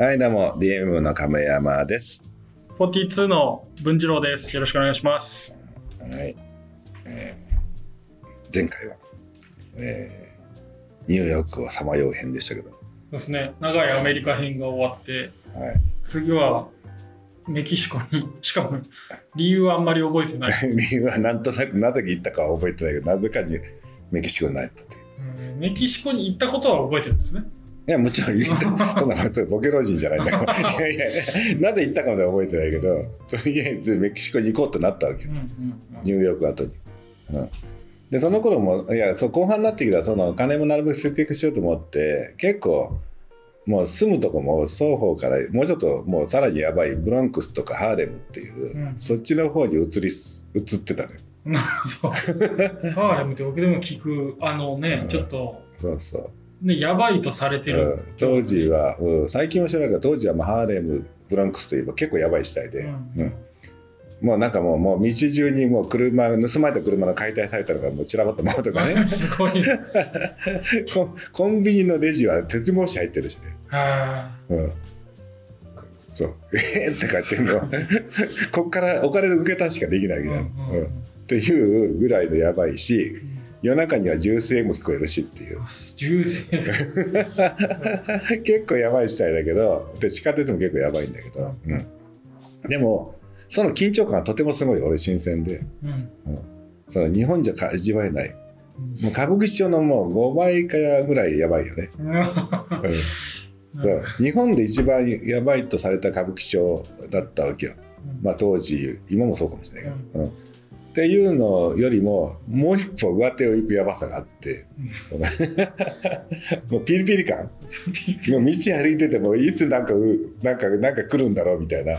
はい、どうも、DM の亀山です。42の文次郎です。よろしくお願いします。はい。えー前回は、えーニューヨークをさまよう編でしたけど、そうですね。長いアメリカ編が終わって、はい。次はメキシコに、しかも理由はあんまり覚えてない。理由はなんとなく、なぜ行ったかは覚えてないけど、なぜかにメキシコになったっていう。うんメキシコに行ったことは覚えてるんですね。いや、もちろん言った、そんな、それボケ老人じゃないんだから。いやいや、なぜ行ったかまでは覚えてないけど、とりあえずメキシコに行こうとなったわけようんうんニューヨーク後に。うん、で、その頃も、いや、そう後半になってきたら、その金もなるべく節約しようと思って、結構、もう住むとこも双方から、もうちょっともうさらにやばいブロンクスとかハーレムっていう、うんそっちの方に移り、移ってたのよ。う。ハーレムって僕でも聞く、あのね、ちょっと、そうそう。ね、やばいとされてるうん。当時は、うん最近は知らないけど、当時はまあハーレム、ブロンクスといえば結構やばい時代で、うんうんもうなんかもう、もう道中にもう車、盗まれた車の解体されたのがもう散らばったものとかね。すごい。コンビニのレジは鉄格子入ってるしね。はうん。そう。えーってかっていうのは、こっからお金の受け足しかできないわけい。だ、ううんんうんっていうぐらいのやばいし、夜中には銃声も聞こえるしっていう。銃声。結構やばい事態だけど、で地下鉄も結構やばいんだけど、うん。でも、その緊張感はとてもすごい俺新鮮で、うん。その日本じゃ味わえない。うん。もう歌舞伎町のもう5倍かぐらいやばいよね。うん。日本で一番やばいとされた歌舞伎町だったわけよ、まあ、当時今もそうかもしれないけど、うんっていうのよりももう一歩上手を行くやばさがあって、もうピリピリ感。もう道歩いててもいつなんかうなんかなんか来るんだろうみたいな。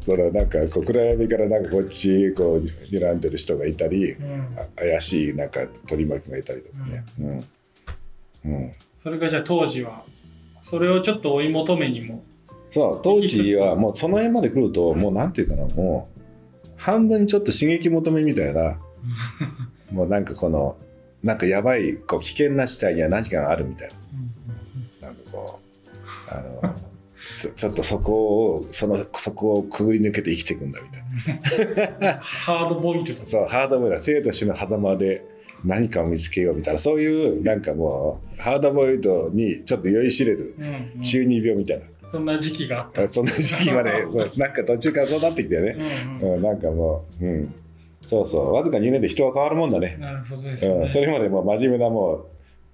そのなんかこう暗闇からなんかこっちこう睨んでる人がいたりうん。あ怪しいなんか取り巻きがいたりとかね、うん。うん、それがじゃあ当時はそれをちょっと追い求めにも。そう当時はもうその辺まで来るともうなんていうかなもう半分ちょっと刺激求めみたいなもうなんかこのなんかやばいこう危険な地帯には何かがあるみたいな。なんかこうあのちょちょっとそこをそのそこをくぐり抜けて生きていくんだみたいな。ハードボイルド。そうハードボイルド。生と死の狭間で何かを見つけようみたいな。そういうなんかもうハードボイルドにちょっと酔いしれるうんうん。中二病みたいな、そんな時期があった。あそんな時期までもう なんか途中からそうなってきてね、うんうん。うん、なんかもう、うん、そうそう。わずか2年で人は変わるもんだね、なるほどですうん、ねそれまでもう真面目なもう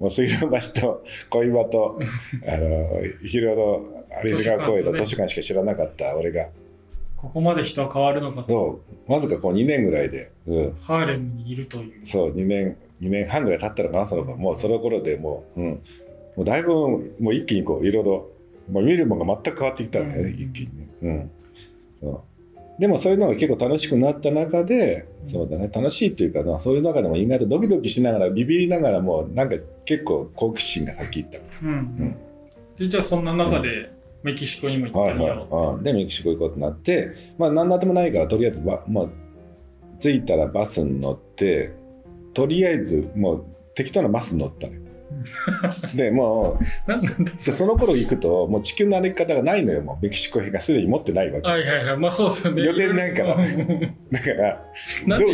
もう水道橋と恋場とあの広野有田川公園の図書館しか知らなかった俺が。ここまで人は変わるのかと。そう。わずかこう2年ぐらいで、うん、ハーレムにいるという。そう2年2年半ぐらい経ったのかなその子。もうその頃でもう,、うん、もうだいぶもう一気にこういろいろ、まあ、見るものが全く変わってきたんだよね、うん。一気にね、うん、そう。でもそういうのが結構楽しくなった中でそうだね。楽しいっていうかなそういう中でも意外とドキドキしながらビビりながらもなんか結構好奇心が先行った。うん。うん。でじゃあそんな中でメキシコにも行はいってみようはいうんでメキシコ行こうとなってまあ何だってもないからとりあえずば、まあ、着いたらバスに乗ってとりあえずもう適当なバスに乗ったのよ でもうその頃行くともう地球の歩き方がないのよもう。メキシコがすでに持ってないわけ。はいはいはい。まあそうですよね。予定ないから。うんだからど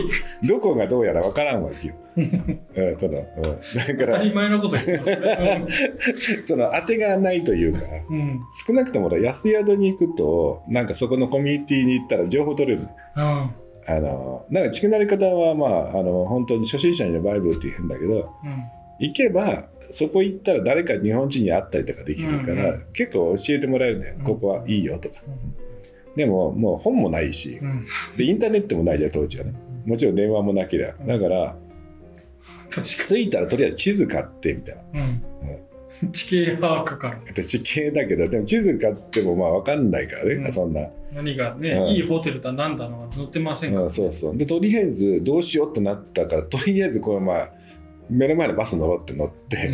どこがどうやらわからんわけよ、うんそのうん、だ当からたり前のことすね。その当てがないというかうん。うん少なくとも俺安宿に行くとなんかそこのコミュニティに行ったら情報取れる。うん。あのなんか地球の歩き方はまああの本当に初心者にはバイブルって言うんだけどうん行けばそこ行ったら誰か日本人に会ったりとかできるから、うんう結構教えてもらえるんだよ、うん。ここはいいよとか。でももう本もないしうん。でインターネットもないじゃん当時はね。もちろん電話もなけりゃ。だから着いたらとりあえず地図買ってみたいな。地形把握から。で地形だけどでも地図買ってもまあ分かんないからね、うん。そんな、何がね、うん。いいホテルだなんだのは載ってませんから、うん、そうそう。でとりあえずどうしようってなったからとりあえずこうまあ目の前のバス乗ろうって乗って、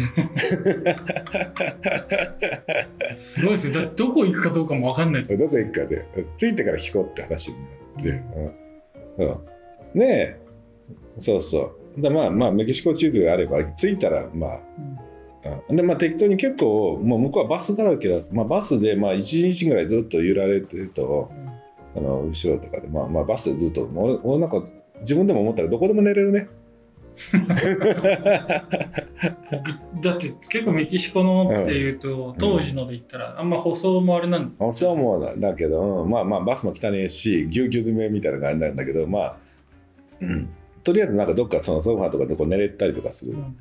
すごいですよ。だどこ行くかどうかも分かんない。どこ行くかで着いてから聞こうって話になって、うん。うん。ねえ。そうそう。だまあまあメキシコ地図があれば着いたらまあうん。でまあ適当に結構もう向こうはバスだらけだ、まあ、バスでまあ1日ぐらいずっと揺られてるとあの後ろとかで、まあ、まあバスでずっと俺俺なんか自分でも思ったけどどこでも寝れるね だって結構メキシコのっていうと、当時ので言ったらあんま舗装もあれなんだ。あそうもだだけど、うん。まあまあバスも汚ねえしぎゅうぎゅう詰めみたいな感じなんだけどまあ、うん。とりあえずなんかどっかそのソファーとかでこう寝れたりとかする、うんうん。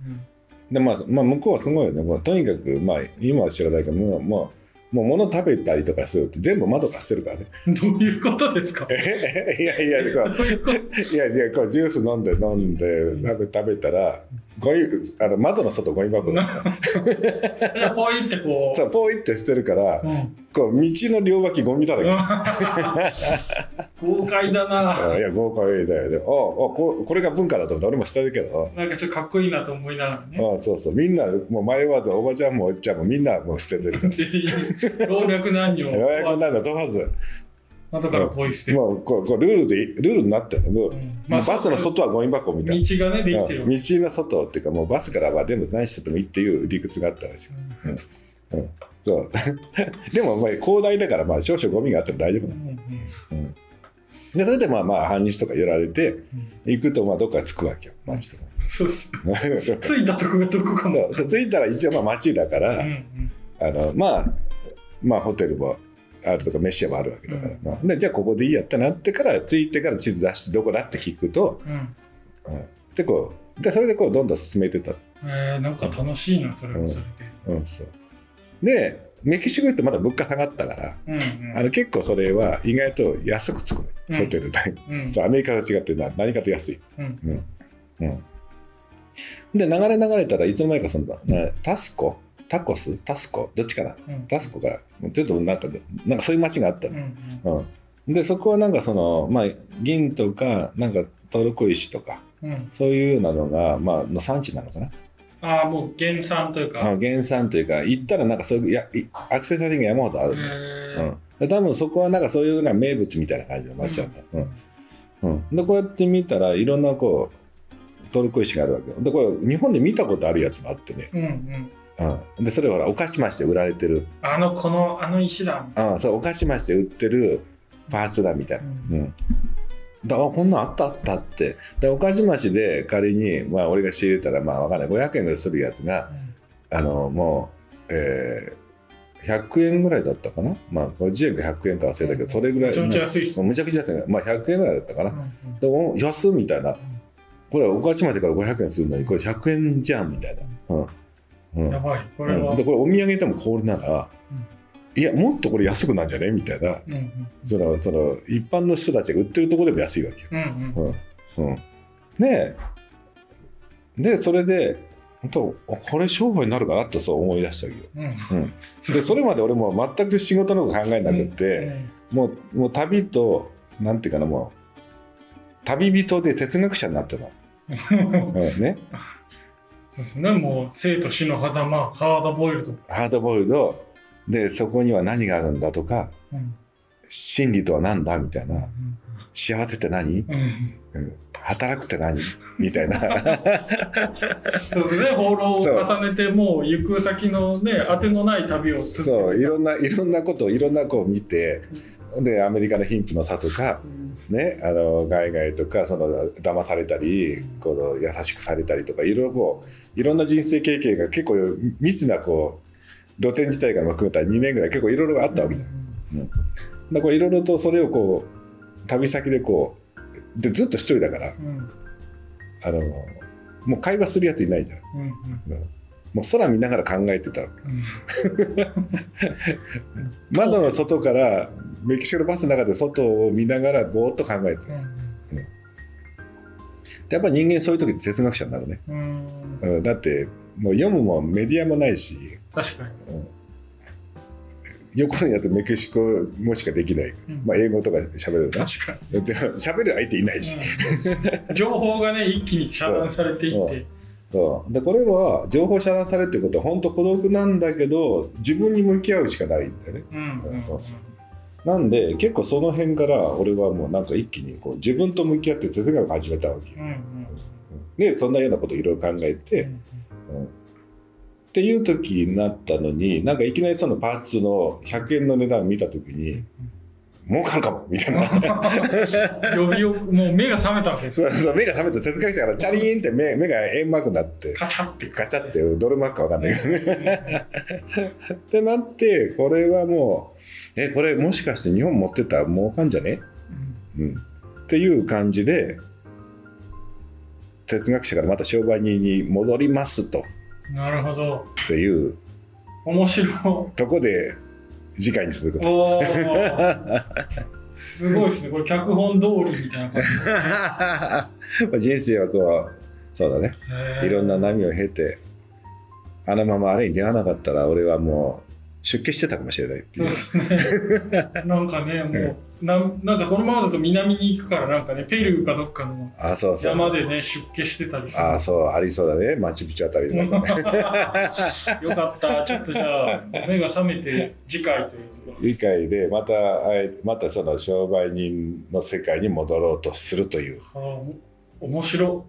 でまあ、まあ向こうはすごいよね。もうとにかくまあ今は知らないけどもうもうもう物食べたりとかすると全部窓から捨てるからね。どういうことですか？え いやいやいやいやこうジュース飲んで飲んで食べ食べたらゴミあの窓の外ゴミ箱だから。ポイってこう。そうポイって捨てるからうん。こう道の両脇ゴミだらけ、豪快だな。あいや豪快だよね。ああここれが文化だと思って俺もしてるけど。なんかちょっとかっこいいなと思いながらね。あそうそう。みんなもう迷わずおばちゃんもおっちゃんもみんなもう捨ててるから。老若男女ようやくなんだ問わず後からポイ捨て。る、もうこうルールでルールになってるもう、うん。バスの外はゴミ箱みたいな。道がねできてるうん。道の外っていうかもうバスからは全部何しててもいいっていう理屈があったらしい、うん、そう。でもまあ広大だからまあ少々ゴミがあっても大丈夫なの。うんうんでそれでまあまあ半日とか寄られて行くとまあどっか着くわけよ。街とか。そうっす。着いたとこがどこかも、着いたら一応まあ街だから、うんうん。あのまあまあホテルもあるとか飯屋もあるわけだから、うん。まあ、でじゃあここでいいやってなってから着いてから地図出してどこだって聞くと、うん。うん、でこうでそれでこうどんどん進めてた。えー、なんか楽しいなそれもそれで、うん、そう。で、メキシコ行ってまだ物価下がったから、うんうん。あの結構それは意外と安くつくうんの、ホテル代。うん。そうアメリカと違ってな何かと安い。うん。うん。で、流れ流れたらいつの間にかその、ね、タスコタコス？タスコ？どっちかな？うん。タスコが、ちょっとなんか、なんかそういう街があったうの。ん。うん。で、そこはなんかその、まあ、銀とか、なんかトルコ石とか、そういうようなのが、まあ、の産地なのかな？ああもう原産というか、あ原産というか、行ったらなんかそういう、いや、いアクセサリーが山ほどあるの。えうん、で多分そこはなんかそういうのが名物みたいな感じの街なんだ、うん。うん。でこうやって見たらいろんなこうトルコ石があるわけよ。でこれ日本で見たことあるやつもあってね、うんうんうん、でそれほら御徒町で売られてる、あのこのあの石だうん、そう御徒町で売ってるパーツだみたいな、ううん。だあこんなんあったあったって。で御徒町で仮に、まあ、俺が仕入れたらまあわかんない。500円ぐらいするやつがあのもう、えー100円ぐらいだったかな、まあ、50円か100円か忘れたけど、それぐらい。めちゃめちゃ安いっす。もうむちゃくちゃ安い。ねまあ、100円ぐらいだったかな、うんうん。でお安っみたいな。これ御徒町から500円するのにこれ100円じゃんみたいな、うんうん。やばい。これは、うん。でこれお土産でもこれなら、いやもっとこれ安くなんじゃね？みたいな。うんうん。そのその一般の人たちが売ってるところでも安いわけよ。うんうん。うん。うん、ででそれで本当あこれ商売になるかなとそう思い出したわけよ。うん。うん、でそれまで俺も全く仕事のこと考えなくって、もうもう旅となんていうかなもう旅人で哲学者になってたの、うんうんね、そうですね。もう生と死の狭間ハードボイルド、ハードボイルド。でそこには何があるんだとかうん。真理とは何だみたいな。幸せって何、うんうん、働くって何？みたいな。そうですね。放浪を重ねてもう行く先のね当てのない旅をそう。いろんないろんなことをいろんな子を見てでアメリカの貧富の差とか、ね、あの海外とかその騙されたりこの優しくされたりとかいろいろこういろんな人生経験が結構密なこう露天自体からも含めたら2年ぐらい結構いろいろあったわけ。だよ。だからいろいろとそれをこう旅先でこうでずっと一人だからうん。あのもう会話するやついないじゃん。うん。うん。もう空見ながら考えてた。うん。窓の外からメキシコのバスの中で外を見ながらぼーっと考えてる。うんやっぱ人間そういう時って哲学者になるね、うん。うん、だってもう読むもメディアもないし。確かに。横のやつメキシコもしかできない、うん。まあ、英語とか喋るな。確かでも喋る相手いないし、に、うん。情報がね一気に遮断されていって。そうでこれは情報遮断されるってことは本当孤独なんだけど自分に向き合うしかないんだよね。うん。うんそうそうなんで結構その辺から俺はもうなんか一気にこう自分と向き合って哲学を始めたわけよ。うんうんでそんなようなことをいろいろ考えて、うんっていう時になったのになんかいきなりそのパーツの100円の値段を見た時に儲かるかもみたいな。呼びをもう目が覚めたわけ。ですそうそう目が覚めて手塚からチャリーンって目目が円マークになってカチャって。ガチャってドルマークか分かんない。けどねってなってこれはもうえこれもしかして日本持ってったら儲かんじゃね、うん、っていう感じで哲学者からまた商売人に戻りますと。なるほど。っていう。面白い。とこで次回に続くすごいですね。これ脚本通りみたいな感じ。ま あ人生はこうそうだね。いろんな波を経てあのままあれに出会わなかったら俺はもう出家してたかもしれないっていう。そうですね。なんかね、もう、なんなんかこのままだと南に行くから、なんかね、ペルーかどっかのあそうそう。山でね、出家してたりする。あそうありそうだね。マチュピチュあたりでなんかね。よかった。ちょっとじゃあ、目が覚めて次回というところで。またあえまたその商売人の世界に戻ろうとするという。あーお面白。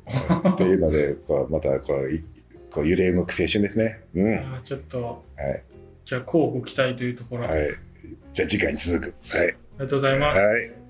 っていうのでこうまたこういこう揺れ動く青春ですね。うん。ちょっと、はい。じゃあ、こうご期待というところ。はい。じゃあ次回に続く。はいありがとうございます。はい